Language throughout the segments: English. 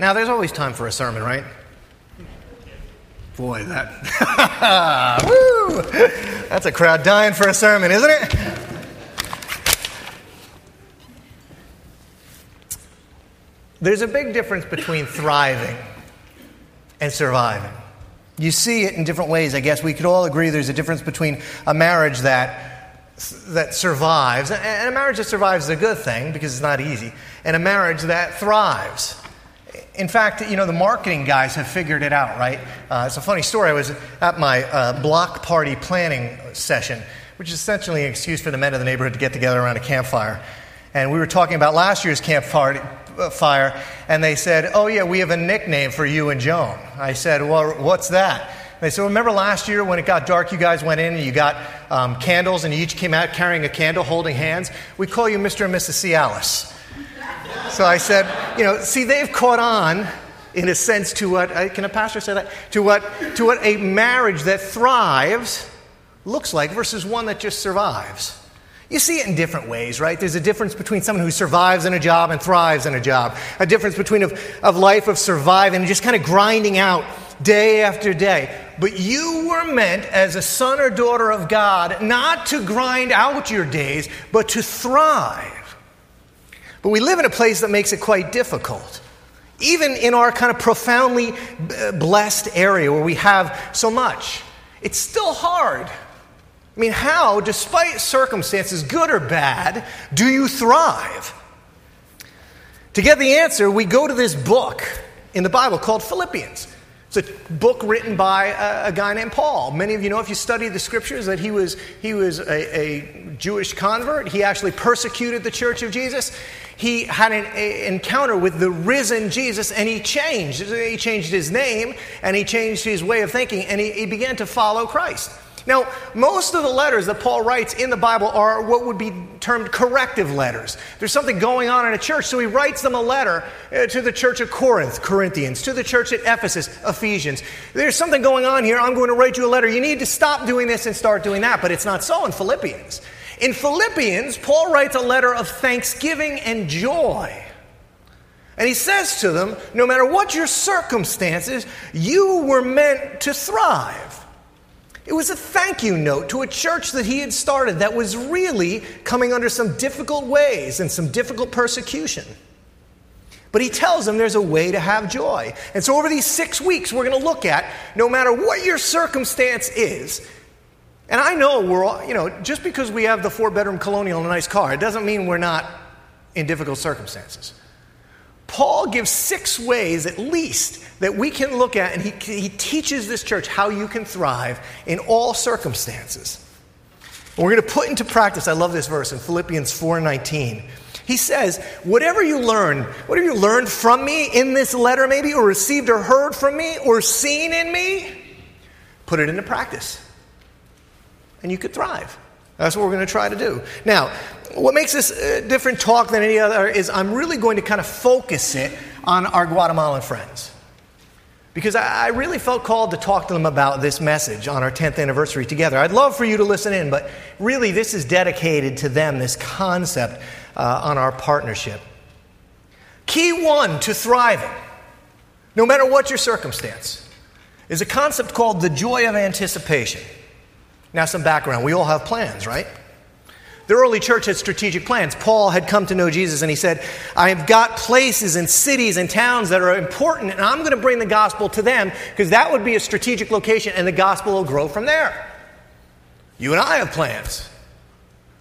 Now, there's always time for a sermon, right? Boy, that. Woo! That's a crowd dying for a sermon, isn't it? There's a big difference between thriving and surviving. You see it in different ways. I guess we could all agree there's a difference between a marriage that that survives, and a marriage that survives is a good thing because it's not easy, and a marriage that thrives. In fact, you know, the marketing guys have figured it out, right? Uh, it's a funny story. I was at my uh, block party planning session, which is essentially an excuse for the men of the neighborhood to get together around a campfire. And we were talking about last year's campfire, uh, and they said, Oh, yeah, we have a nickname for you and Joan. I said, Well, what's that? They said, Remember last year when it got dark, you guys went in and you got um, candles, and you each came out carrying a candle, holding hands? We call you Mr. and Mrs. Cialis. So I said, you know, see, they've caught on in a sense to what, uh, can a pastor say that? To what, to what a marriage that thrives looks like versus one that just survives. You see it in different ways, right? There's a difference between someone who survives in a job and thrives in a job. A difference between of, of life of surviving and just kind of grinding out day after day. But you were meant as a son or daughter of God not to grind out your days, but to thrive. But we live in a place that makes it quite difficult. Even in our kind of profoundly uh, blessed area where we have so much, it's still hard. I mean, how, despite circumstances, good or bad, do you thrive? To get the answer, we go to this book in the Bible called Philippians. It's a book written by a, a, guy named Paul. Many of you know, if you study the scriptures, that he was, he was a, a Jewish convert. He actually persecuted the church of Jesus. He had an encounter with the risen Jesus and he changed. He changed his name and he changed his way of thinking and he, he began to follow Christ. Now, most of the letters that Paul writes in the Bible are what would be termed corrective letters. There's something going on in a church, so he writes them a letter uh, to the church of Corinth, Corinthians, to the church at Ephesus, Ephesians. There's something going on here. I'm going to write you a letter. You need to stop doing this and start doing that, but it's not so in Philippians. In Philippians, Paul writes a letter of thanksgiving and joy. And he says to them, no matter what your circumstances, you were meant to thrive. It was a thank you note to a church that he had started that was really coming under some difficult ways and some difficult persecution. But he tells them there's a way to have joy. And so, over these six weeks, we're going to look at no matter what your circumstance is, and I know we're all, you know, just because we have the four bedroom colonial and a nice car, it doesn't mean we're not in difficult circumstances. Paul gives six ways, at least, that we can look at, and he, he teaches this church how you can thrive in all circumstances. And we're going to put into practice, I love this verse in Philippians 4:19. He says, Whatever you learn, whatever you learned from me in this letter, maybe, or received or heard from me, or seen in me, put it into practice. And you could thrive. That's what we're going to try to do. Now, what makes this a different talk than any other is I'm really going to kind of focus it on our Guatemalan friends. Because I really felt called to talk to them about this message on our 10th anniversary together. I'd love for you to listen in, but really, this is dedicated to them, this concept uh, on our partnership. Key one to thriving, no matter what your circumstance, is a concept called the joy of anticipation. Now, some background. We all have plans, right? The early church had strategic plans. Paul had come to know Jesus and he said, I've got places and cities and towns that are important, and I'm going to bring the gospel to them because that would be a strategic location and the gospel will grow from there. You and I have plans.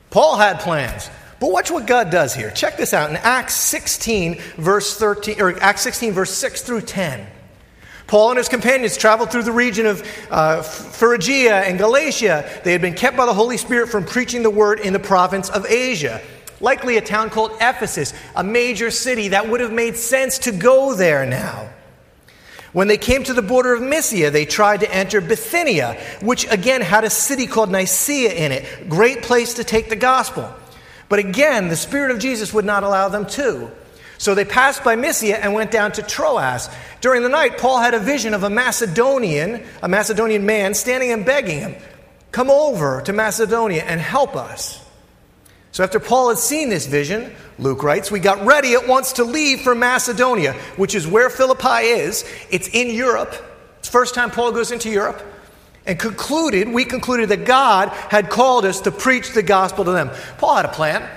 Paul had plans. But watch what God does here. Check this out in Acts 16, verse 13, or Acts 16, verse 6 through 10. Paul and his companions traveled through the region of uh, Phrygia and Galatia. They had been kept by the Holy Spirit from preaching the word in the province of Asia, likely a town called Ephesus, a major city that would have made sense to go there now. When they came to the border of Mysia, they tried to enter Bithynia, which again had a city called Nicaea in it. Great place to take the gospel. But again, the Spirit of Jesus would not allow them to. So they passed by Mysia and went down to Troas. During the night, Paul had a vision of a Macedonian, a Macedonian man, standing and begging him, Come over to Macedonia and help us. So after Paul had seen this vision, Luke writes, we got ready at once to leave for Macedonia, which is where Philippi is. It's in Europe. It's first time Paul goes into Europe. And concluded, we concluded that God had called us to preach the gospel to them. Paul had a plan.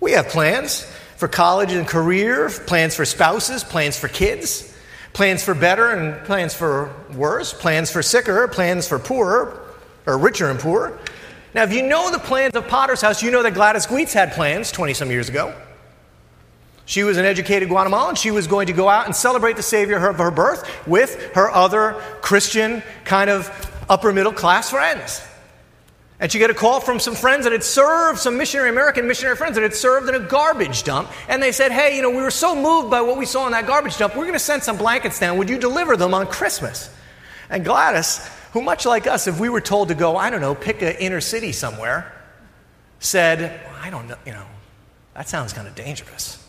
We have plans for college and career, plans for spouses, plans for kids, plans for better and plans for worse, plans for sicker, plans for poorer, or richer and poorer. Now, if you know the plans of Potter's House, you know that Gladys Guitz had plans 20 some years ago. She was an educated Guatemalan. She was going to go out and celebrate the Savior of her birth with her other Christian, kind of upper middle class friends. And she got a call from some friends that had served, some missionary, American missionary friends that had served in a garbage dump. And they said, Hey, you know, we were so moved by what we saw in that garbage dump, we're going to send some blankets down. Would you deliver them on Christmas? And Gladys who, much like us, if we were told to go, I don't know, pick an inner city somewhere, said, well, I don't know, you know, that sounds kind of dangerous.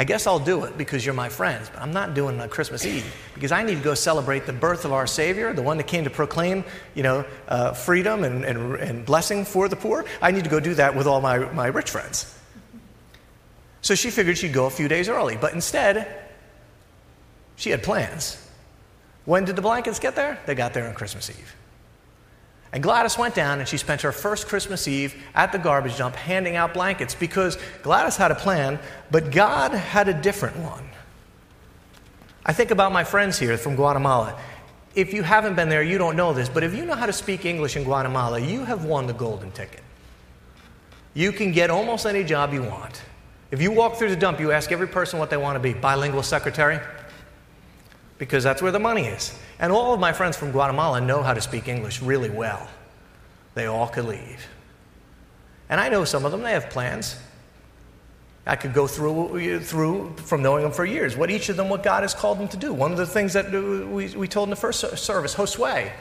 I guess I'll do it because you're my friends, but I'm not doing it on Christmas Eve because I need to go celebrate the birth of our Savior, the one that came to proclaim, you know, uh, freedom and, and, and blessing for the poor. I need to go do that with all my, my rich friends. So she figured she'd go a few days early, but instead, she had plans. When did the blankets get there? They got there on Christmas Eve. And Gladys went down and she spent her first Christmas Eve at the garbage dump handing out blankets because Gladys had a plan, but God had a different one. I think about my friends here from Guatemala. If you haven't been there, you don't know this, but if you know how to speak English in Guatemala, you have won the golden ticket. You can get almost any job you want. If you walk through the dump, you ask every person what they want to be bilingual secretary, because that's where the money is. And all of my friends from Guatemala know how to speak English really well. They all could leave. And I know some of them, they have plans. I could go through, through from knowing them for years, what each of them, what God has called them to do. One of the things that we, we told in the first service, Josue,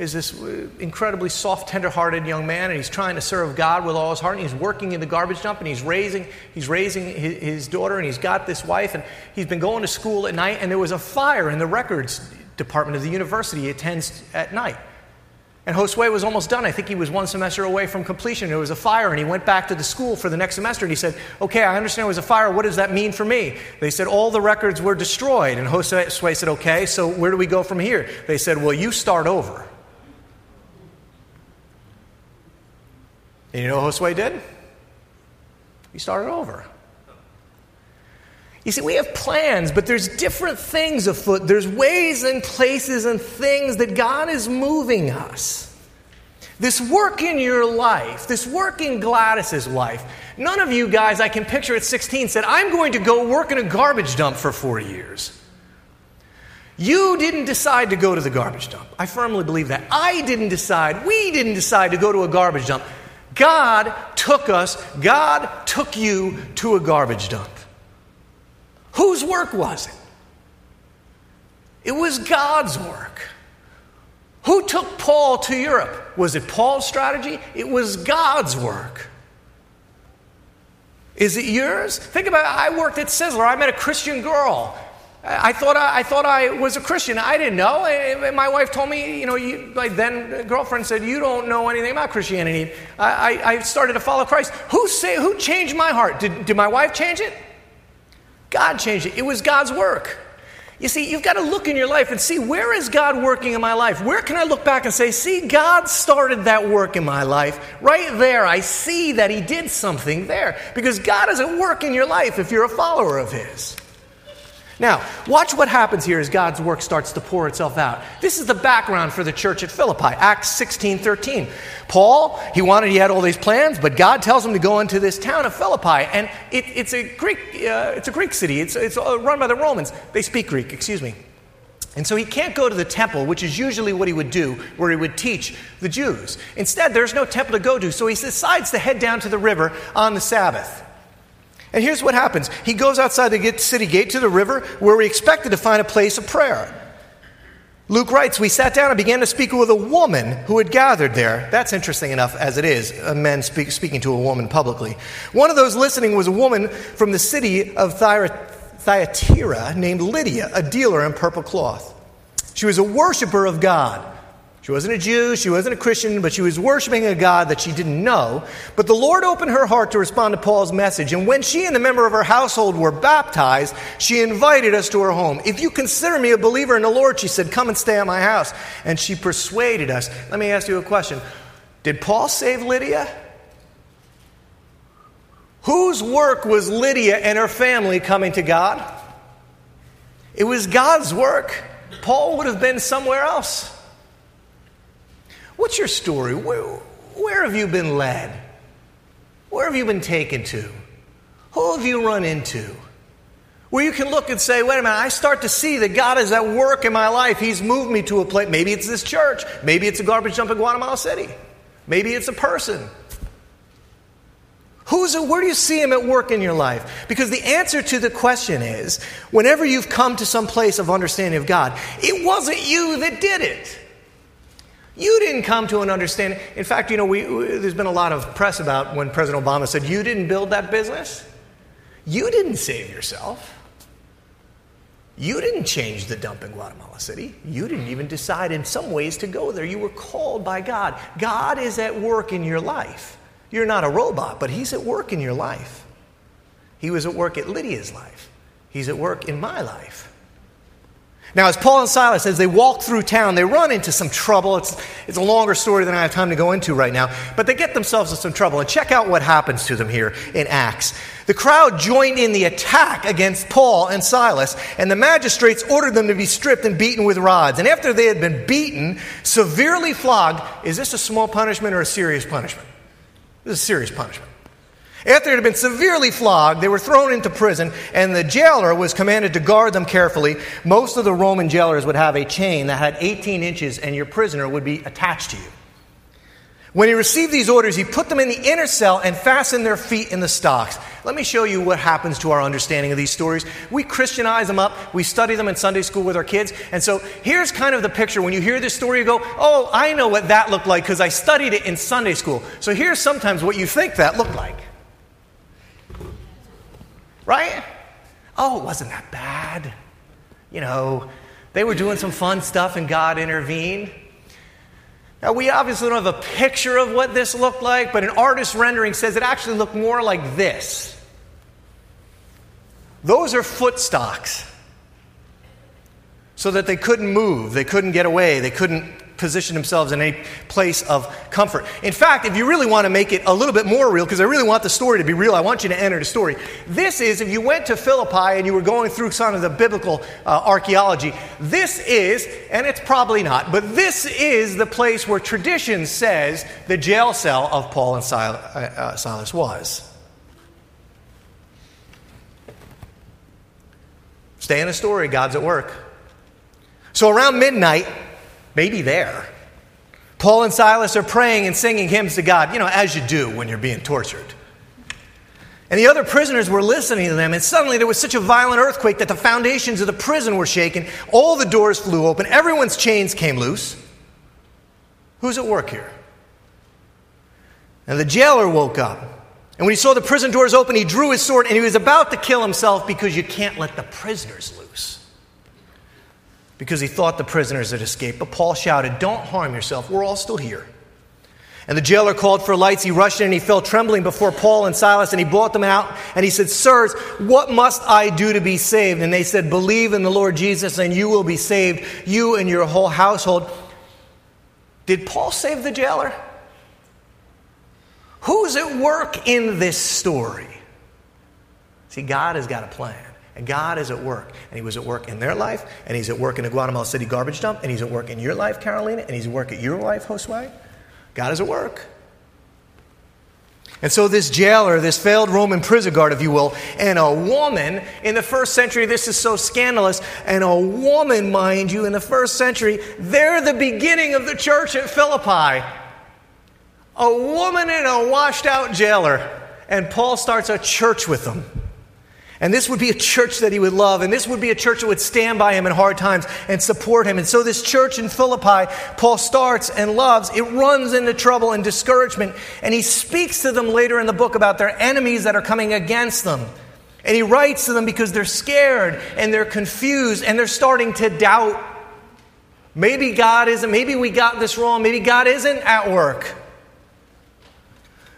is this uh, incredibly soft, tender-hearted young man, and he's trying to serve God with all his heart. And he's working in the garbage dump, and he's raising, he's raising his, his daughter, and he's got this wife, and he's been going to school at night. And there was a fire in the records department of the university he attends at night. And Josue was almost done. I think he was one semester away from completion. There was a fire, and he went back to the school for the next semester. And he said, Okay, I understand it was a fire. What does that mean for me? They said, All the records were destroyed. And Josue said, Okay, so where do we go from here? They said, Well, you start over. And you know what Josue did? He started over. You see, we have plans, but there's different things afoot. There's ways and places and things that God is moving us. This work in your life, this work in Gladys's life, none of you guys I can picture at 16 said, I'm going to go work in a garbage dump for four years. You didn't decide to go to the garbage dump. I firmly believe that. I didn't decide. We didn't decide to go to a garbage dump. God took us, God took you to a garbage dump. Whose work was it? It was God's work. Who took Paul to Europe? Was it Paul's strategy? It was God's work. Is it yours? Think about it. I worked at Sizzler. I met a Christian girl. I thought I, I, thought I was a Christian. I didn't know. And my wife told me, you know, you, like then girlfriend said, you don't know anything about Christianity. I, I, I started to follow Christ. Who say, who changed my heart? Did, did my wife change it? God changed it. It was God's work. You see, you've got to look in your life and see where is God working in my life? Where can I look back and say, see, God started that work in my life? Right there, I see that He did something there. Because God is at work in your life if you're a follower of His. Now, watch what happens here as God's work starts to pour itself out. This is the background for the church at Philippi, Acts 16 13. Paul, he wanted, he had all these plans, but God tells him to go into this town of Philippi. And it, it's, a Greek, uh, it's a Greek city, it's, it's uh, run by the Romans. They speak Greek, excuse me. And so he can't go to the temple, which is usually what he would do, where he would teach the Jews. Instead, there's no temple to go to, so he decides to head down to the river on the Sabbath. And here's what happens he goes outside the city gate to the river where we expected to find a place of prayer. Luke writes, We sat down and began to speak with a woman who had gathered there. That's interesting enough as it is, a man speak, speaking to a woman publicly. One of those listening was a woman from the city of Thyatira named Lydia, a dealer in purple cloth. She was a worshiper of God She wasn't a Jew, she wasn't a Christian, but she was worshiping a God that she didn't know. But the Lord opened her heart to respond to Paul's message. And when she and the member of her household were baptized, she invited us to her home. If you consider me a believer in the Lord, she said, come and stay at my house. And she persuaded us. Let me ask you a question Did Paul save Lydia? Whose work was Lydia and her family coming to God? It was God's work. Paul would have been somewhere else. What's your story? Where, where have you been led? Where have you been taken to? Who have you run into? Where you can look and say, wait a minute, I start to see that God is at work in my life. He's moved me to a place. Maybe it's this church. Maybe it's a garbage dump in Guatemala City. Maybe it's a person. Who's a, where do you see him at work in your life? Because the answer to the question is whenever you've come to some place of understanding of God, it wasn't you that did it. You didn't come to an understanding. In fact, you know, we, there's been a lot of press about when President Obama said, You didn't build that business. You didn't save yourself. You didn't change the dump in Guatemala City. You didn't even decide in some ways to go there. You were called by God. God is at work in your life. You're not a robot, but He's at work in your life. He was at work at Lydia's life, He's at work in my life. Now, as Paul and Silas, as they walk through town, they run into some trouble. It's, it's a longer story than I have time to go into right now, but they get themselves in some trouble. And check out what happens to them here in Acts. The crowd joined in the attack against Paul and Silas, and the magistrates ordered them to be stripped and beaten with rods. And after they had been beaten, severely flogged, is this a small punishment or a serious punishment? This is a serious punishment. After they had been severely flogged, they were thrown into prison, and the jailer was commanded to guard them carefully. Most of the Roman jailers would have a chain that had 18 inches, and your prisoner would be attached to you. When he received these orders, he put them in the inner cell and fastened their feet in the stocks. Let me show you what happens to our understanding of these stories. We Christianize them up, we study them in Sunday school with our kids. And so here's kind of the picture. When you hear this story, you go, Oh, I know what that looked like because I studied it in Sunday school. So here's sometimes what you think that looked like. Right? Oh, it wasn't that bad. You know, they were doing some fun stuff and God intervened. Now, we obviously don't have a picture of what this looked like, but an artist rendering says it actually looked more like this. Those are footstocks so that they couldn't move, they couldn't get away, they couldn't position themselves in a place of comfort. In fact, if you really want to make it a little bit more real, because I really want the story to be real, I want you to enter the story. This is, if you went to Philippi and you were going through some of the biblical uh, archaeology, this is, and it's probably not, but this is the place where tradition says the jail cell of Paul and uh, uh, Silas was. Stay in the story, God's at work. So around midnight, maybe there. Paul and Silas are praying and singing hymns to God, you know, as you do when you're being tortured. And the other prisoners were listening to them, and suddenly there was such a violent earthquake that the foundations of the prison were shaken. All the doors flew open, everyone's chains came loose. Who's at work here? And the jailer woke up. And when he saw the prison doors open, he drew his sword and he was about to kill himself because you can't let the prisoners loose because he thought the prisoners had escaped. But Paul shouted, Don't harm yourself. We're all still here. And the jailer called for lights. He rushed in and he fell trembling before Paul and Silas and he brought them out and he said, Sirs, what must I do to be saved? And they said, Believe in the Lord Jesus and you will be saved, you and your whole household. Did Paul save the jailer? Who's at work in this story? See, God has got a plan. And God is at work. And He was at work in their life, and He's at work in the Guatemala City garbage dump, and He's at work in your life, Carolina, and He's at work at your life, Josue. God is at work. And so, this jailer, this failed Roman prison guard, if you will, and a woman in the first century, this is so scandalous, and a woman, mind you, in the first century, they're the beginning of the church at Philippi. A woman and a washed out jailer. And Paul starts a church with them. And this would be a church that he would love. And this would be a church that would stand by him in hard times and support him. And so, this church in Philippi, Paul starts and loves. It runs into trouble and discouragement. And he speaks to them later in the book about their enemies that are coming against them. And he writes to them because they're scared and they're confused and they're starting to doubt. Maybe God isn't, maybe we got this wrong, maybe God isn't at work.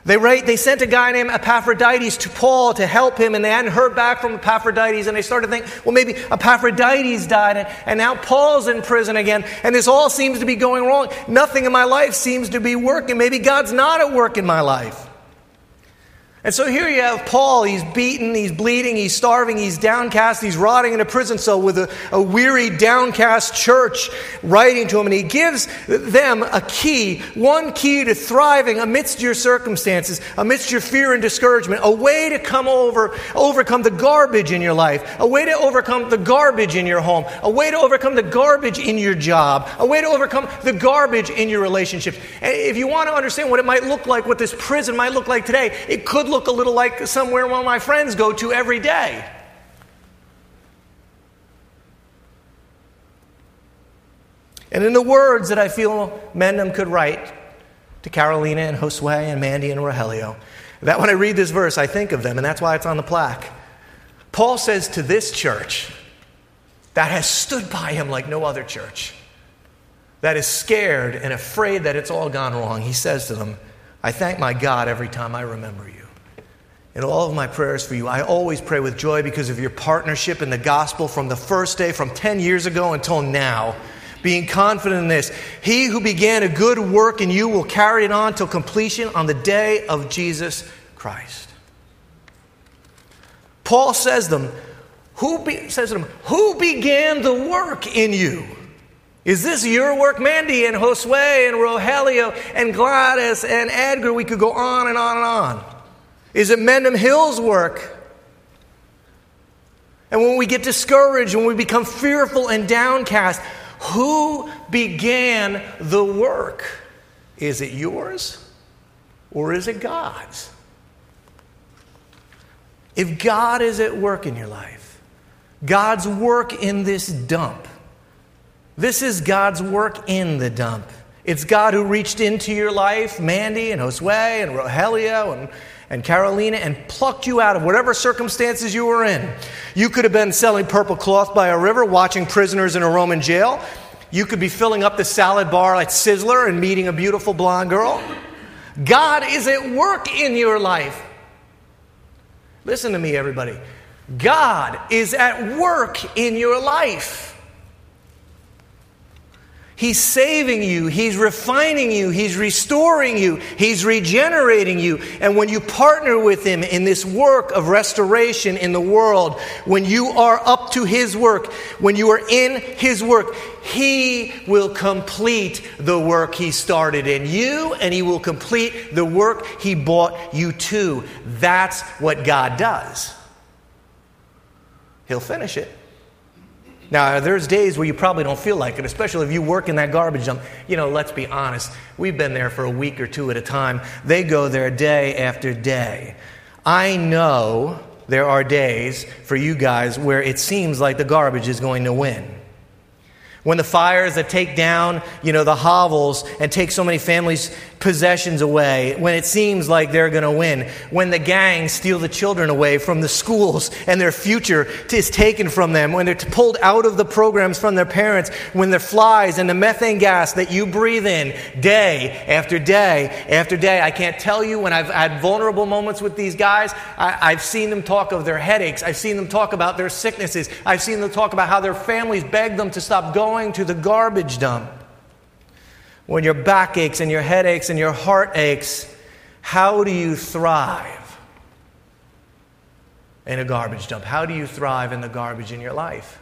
They, write, they sent a guy named Epaphroditus to Paul to help him, and they hadn't heard back from Epaphroditus, and they started to think, well, maybe Epaphroditus died, and, and now Paul's in prison again, and this all seems to be going wrong. Nothing in my life seems to be working. Maybe God's not at work in my life. And so here you have Paul. He's beaten, he's bleeding, he's starving, he's downcast, he's rotting in a prison cell with a, a, weary, downcast church writing to him. And he gives them a key, one key to thriving amidst your circumstances, amidst your fear and discouragement, a way to come over, overcome the garbage in your life, a way to overcome the garbage in your home, a way to overcome the garbage in your job, a way to overcome the garbage in your relationships. And if you want to understand what it might look like, what this prison might look like today, it could look a little like somewhere one of my friends go to every day. And in the words that I feel Mendham could write to Carolina and Josue and Mandy and Rogelio, that when I read this verse, I think of them, and that's why it's on the plaque. Paul says to this church that has stood by him like no other church, that is scared and afraid that it's all gone wrong, he says to them, I thank my God every time I remember you in all of my prayers for you. I always pray with joy because of your partnership in the gospel from the first day, from 10 years ago until now. Being confident in this, he who began a good work in you will carry it on till completion on the day of Jesus Christ. Paul says them, who be, says to them, who began the work in you? Is this your work, Mandy and Josue and Rogelio and Gladys and Edgar? We could go on and on and on. Is it Mendham Hill's work? And when we get discouraged, when we become fearful and downcast, who began the work? Is it yours or is it God's? If God is at work in your life, God's work in this dump, this is God's work in the dump. It's God who reached into your life, Mandy and Josue and Rogelio and and Carolina and plucked you out of whatever circumstances you were in. You could have been selling purple cloth by a river, watching prisoners in a Roman jail. You could be filling up the salad bar at Sizzler and meeting a beautiful blonde girl. God is at work in your life. Listen to me, everybody. God is at work in your life. He's saving you, He's refining you, He's restoring you, He's regenerating you. And when you partner with Him in this work of restoration in the world, when you are up to His work, when you are in His work, He will complete the work He started in you, and He will complete the work He brought you to. That's what God does. He'll finish it. Now, there's days where you probably don't feel like it, especially if you work in that garbage dump. You know, let's be honest. We've been there for a week or two at a time. They go there day after day. I know there are days for you guys where it seems like the garbage is going to win. When the fires that take down, you know, the hovels and take so many families' possessions away, when it seems like they're going to win, when the gangs steal the children away from the schools and their future is taken from them, when they're pulled out of the programs from their parents, when the flies and the methane gas that you breathe in day after day after day. I can't tell you when I've had vulnerable moments with these guys, I, have seen them talk of their headaches, I've seen them talk about their sicknesses, I've seen them talk about how their families beg them to stop going to the garbage dump when your back aches and your head aches and your heart aches, how do you thrive in a garbage dump? How do you thrive in the garbage in your life?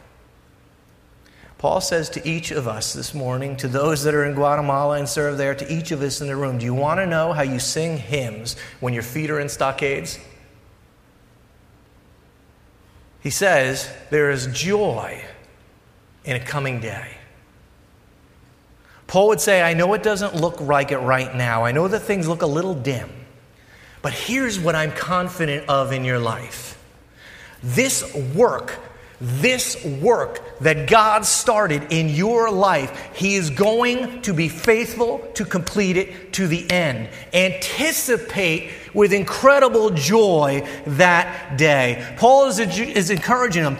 Paul says to each of us this morning, to those that are in Guatemala and serve there, to each of us in the room, do you want to know how you sing hymns when your feet are in stockades? He says, There is joy in a coming day. Paul would say, I know it doesn't look like it right now. I know that things look a little dim. But here's what I'm confident of in your life this work, this work that God started in your life, He is going to be faithful to complete it to the end. Anticipate with incredible joy that day. Paul is, is encouraging them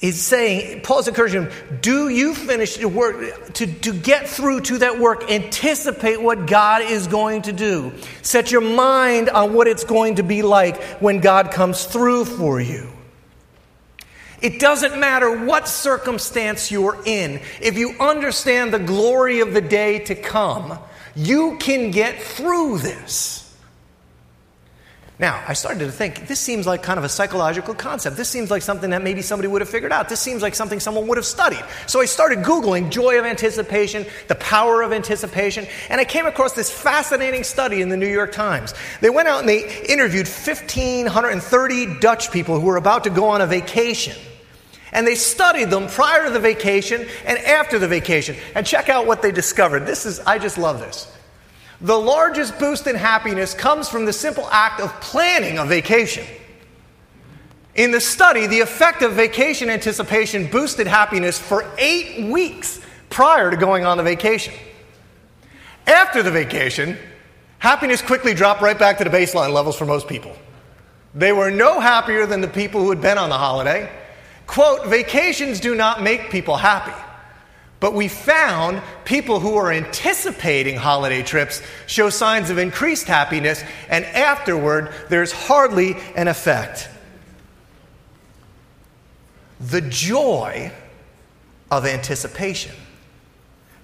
is saying, Paul's encouraging him, do you finish your work, to, to get through to that work, anticipate what God is going to do. Set your mind on what it's going to be like when God comes through for you. It doesn't matter what circumstance you're in, if you understand the glory of the day to come, you can get through this. Now, I started to think this seems like kind of a psychological concept. This seems like something that maybe somebody would have figured out. This seems like something someone would have studied. So I started Googling joy of anticipation, the power of anticipation, and I came across this fascinating study in the New York Times. They went out and they interviewed 1,530 Dutch people who were about to go on a vacation. And they studied them prior to the vacation and after the vacation. And check out what they discovered. This is, I just love this. The largest boost in happiness comes from the simple act of planning a vacation. In the study, the effect of vacation anticipation boosted happiness for eight weeks prior to going on the vacation. After the vacation, happiness quickly dropped right back to the baseline levels for most people. They were no happier than the people who had been on the holiday. Quote, vacations do not make people happy. But we found people who are anticipating holiday trips show signs of increased happiness, and afterward, there's hardly an effect. The joy of anticipation.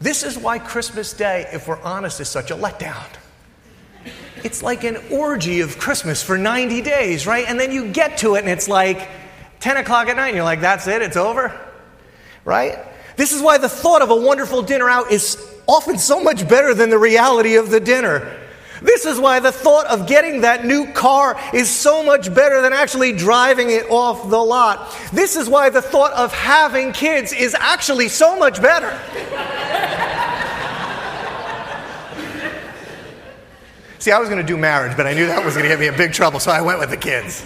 This is why Christmas Day, if we're honest, is such a letdown. It's like an orgy of Christmas for 90 days, right? And then you get to it and it's like 10 o'clock at night, and you're like, that's it, it's over, right? This is why the thought of a wonderful dinner out is often so much better than the reality of the dinner. This is why the thought of getting that new car is so much better than actually driving it off the lot. This is why the thought of having kids is actually so much better. See, I was going to do marriage, but I knew that was going to get me in big trouble, so I went with the kids.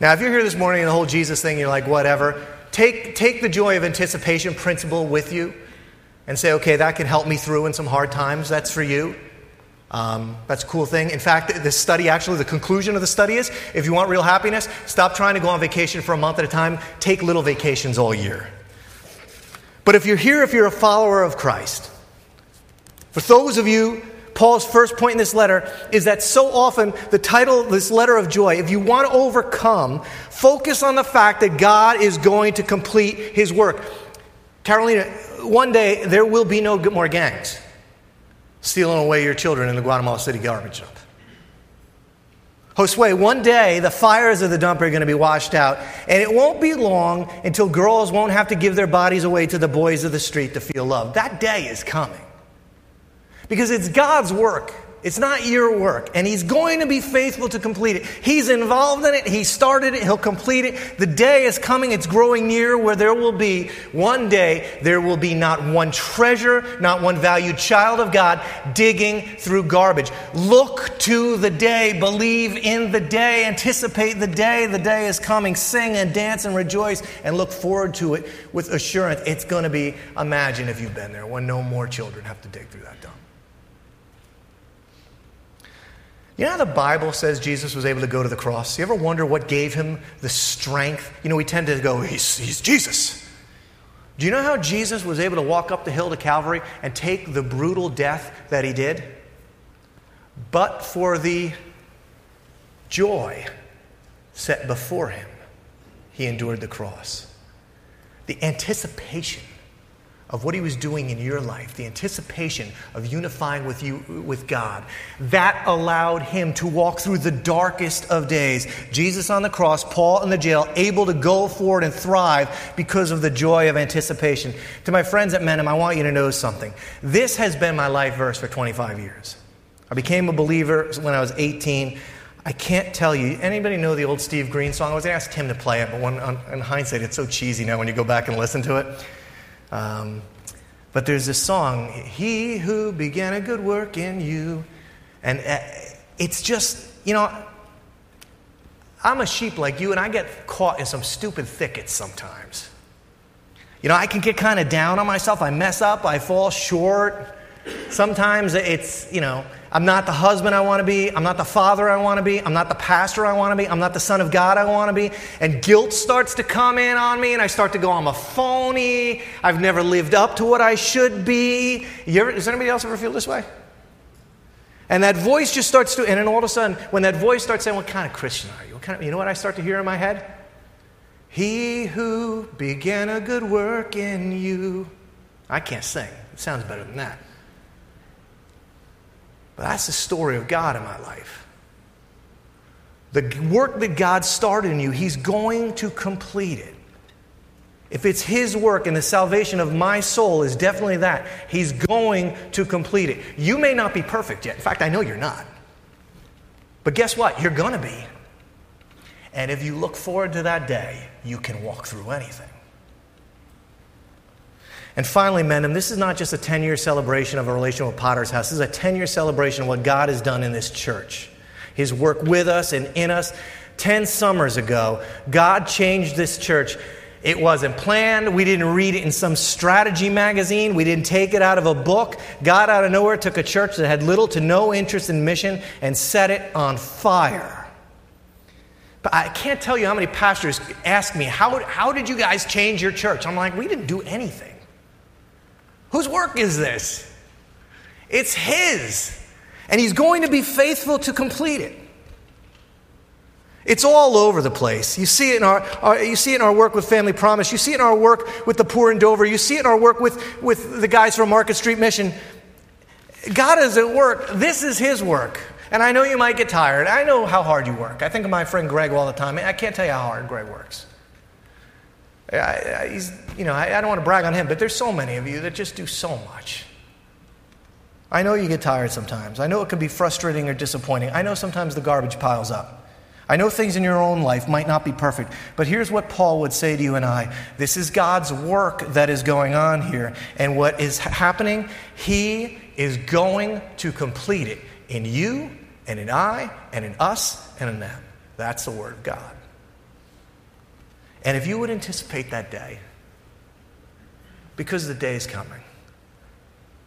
Now, if you're here this morning and the whole Jesus thing, you're like, whatever, take, take the joy of anticipation principle with you and say, okay, that can help me through in some hard times. That's for you. Um, that's a cool thing. In fact, this study actually, the conclusion of the study is if you want real happiness, stop trying to go on vacation for a month at a time. Take little vacations all year. But if you're here, if you're a follower of Christ, for those of you Paul's first point in this letter is that so often the title, this letter of joy, if you want to overcome, focus on the fact that God is going to complete his work. Carolina, one day there will be no more gangs stealing away your children in the Guatemala City garbage dump. Josue, one day the fires of the dump are going to be washed out, and it won't be long until girls won't have to give their bodies away to the boys of the street to feel love. That day is coming. Because it's God's work. It's not your work. And He's going to be faithful to complete it. He's involved in it. He started it. He'll complete it. The day is coming. It's growing near where there will be, one day, there will be not one treasure, not one valued child of God digging through garbage. Look to the day. Believe in the day. Anticipate the day. The day is coming. Sing and dance and rejoice and look forward to it with assurance. It's going to be, imagine if you've been there, when no more children have to dig through that dump. You know how the Bible says Jesus was able to go to the cross? You ever wonder what gave him the strength? You know, we tend to go, he's, he's Jesus. Do you know how Jesus was able to walk up the hill to Calvary and take the brutal death that he did? But for the joy set before him, he endured the cross. The anticipation of what he was doing in your life, the anticipation of unifying with you with God, that allowed him to walk through the darkest of days. Jesus on the cross, Paul in the jail, able to go forward and thrive because of the joy of anticipation. To my friends at Mendham, I want you to know something. This has been my life verse for 25 years. I became a believer when I was 18. I can't tell you. Anybody know the old Steve Green song? I was going to ask to play it, but when, on, in hindsight, it's so cheesy now when you go back and listen to it. Um, but there's this song, He Who Began a Good Work in You. And uh, it's just, you know, I'm a sheep like you, and I get caught in some stupid thickets sometimes. You know, I can get kind of down on myself. I mess up, I fall short. Sometimes it's, you know, I'm not the husband I want to be. I'm not the father I want to be. I'm not the pastor I want to be. I'm not the son of God I want to be. And guilt starts to come in on me, and I start to go, I'm a phony. I've never lived up to what I should be. Ever, does anybody else ever feel this way? And that voice just starts to, and then all of a sudden, when that voice starts saying, What kind of Christian are you? What kind of, you know what I start to hear in my head? He who began a good work in you. I can't sing. It sounds better than that. But that's the story of God in my life. The work that God started in you, He's going to complete it. If it's His work and the salvation of my soul is definitely that, He's going to complete it. You may not be perfect yet. In fact, I know you're not. But guess what? You're going to be. And if you look forward to that day, you can walk through anything. And finally, men, and this is not just a 10 year celebration of a relation with Potter's House, this is a 10 year celebration of what God has done in this church. His work with us and in us. 10 summers ago, God changed this church. It wasn't planned. We didn't read it in some strategy magazine. We didn't take it out of a book. God, out of nowhere, took a church that had little to no interest in mission and set it on fire. But I can't tell you how many pastors ask me, How, how did you guys change your church? I'm like, We didn't do anything. Whose work is this? It's His. And He's going to be faithful to complete it. It's all over the place. You see it in our, our, you see it in our work with Family Promise. You see it in our work with the poor in Dover. You see it in our work with, with the guys from Market Street Mission. God is at work. This is His work. And I know you might get tired. I know how hard you work. I think of my friend Greg all the time. I can't tell you how hard Greg works. I, he's, you know, I, I don't want to brag on him, but there's so many of you that just do so much. I know you get tired sometimes. I know it can be frustrating or disappointing. I know sometimes the garbage piles up. I know things in your own life might not be perfect, but here's what Paul would say to you and I this is God's work that is going on here. And what is happening, He is going to complete it in you and in I and in us and in them. That's the Word of God. And if you would anticipate that day, because the day is coming,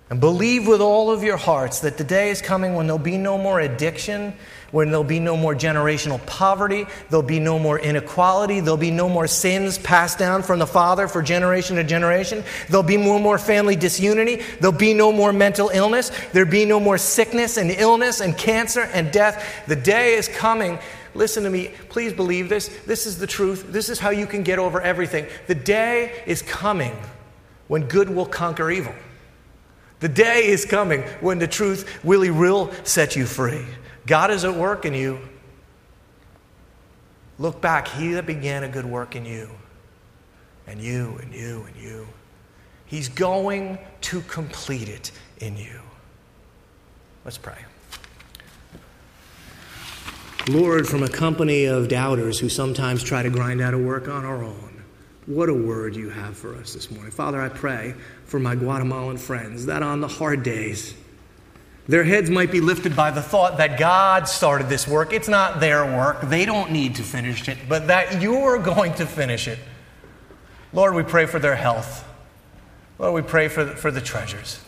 and believe with all of your hearts that the day is coming when there'll be no more addiction, when there'll be no more generational poverty, there'll be no more inequality, there'll be no more sins passed down from the Father for generation to generation, there'll be no more family disunity, there'll be no more mental illness, there'll be no more sickness and illness and cancer and death. The day is coming Listen to me. Please believe this. This is the truth. This is how you can get over everything. The day is coming when good will conquer evil. The day is coming when the truth really will set you free. God is at work in you. Look back. He that began a good work in you, and you, and you, and you, He's going to complete it in you. Let's pray. Lord, from a company of doubters who sometimes try to grind out a work on our own, what a word you have for us this morning. Father, I pray for my Guatemalan friends that on the hard days, their heads might be lifted by the thought that God started this work. It's not their work, they don't need to finish it, but that you're going to finish it. Lord, we pray for their health. Lord, we pray for the, for the treasures.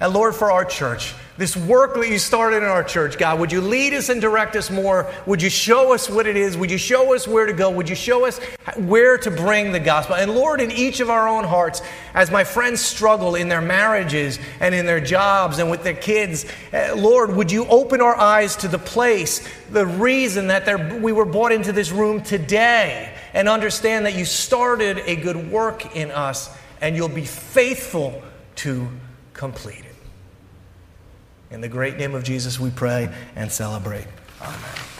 And Lord, for our church, this work that you started in our church, God, would you lead us and direct us more? Would you show us what it is? Would you show us where to go? Would you show us where to bring the gospel? And Lord, in each of our own hearts, as my friends struggle in their marriages and in their jobs and with their kids, uh, Lord, would you open our eyes to the place, the reason that we were brought into this room today, and understand that you started a good work in us and you'll be faithful to complete it. In the great name of Jesus, we pray and celebrate. Amen.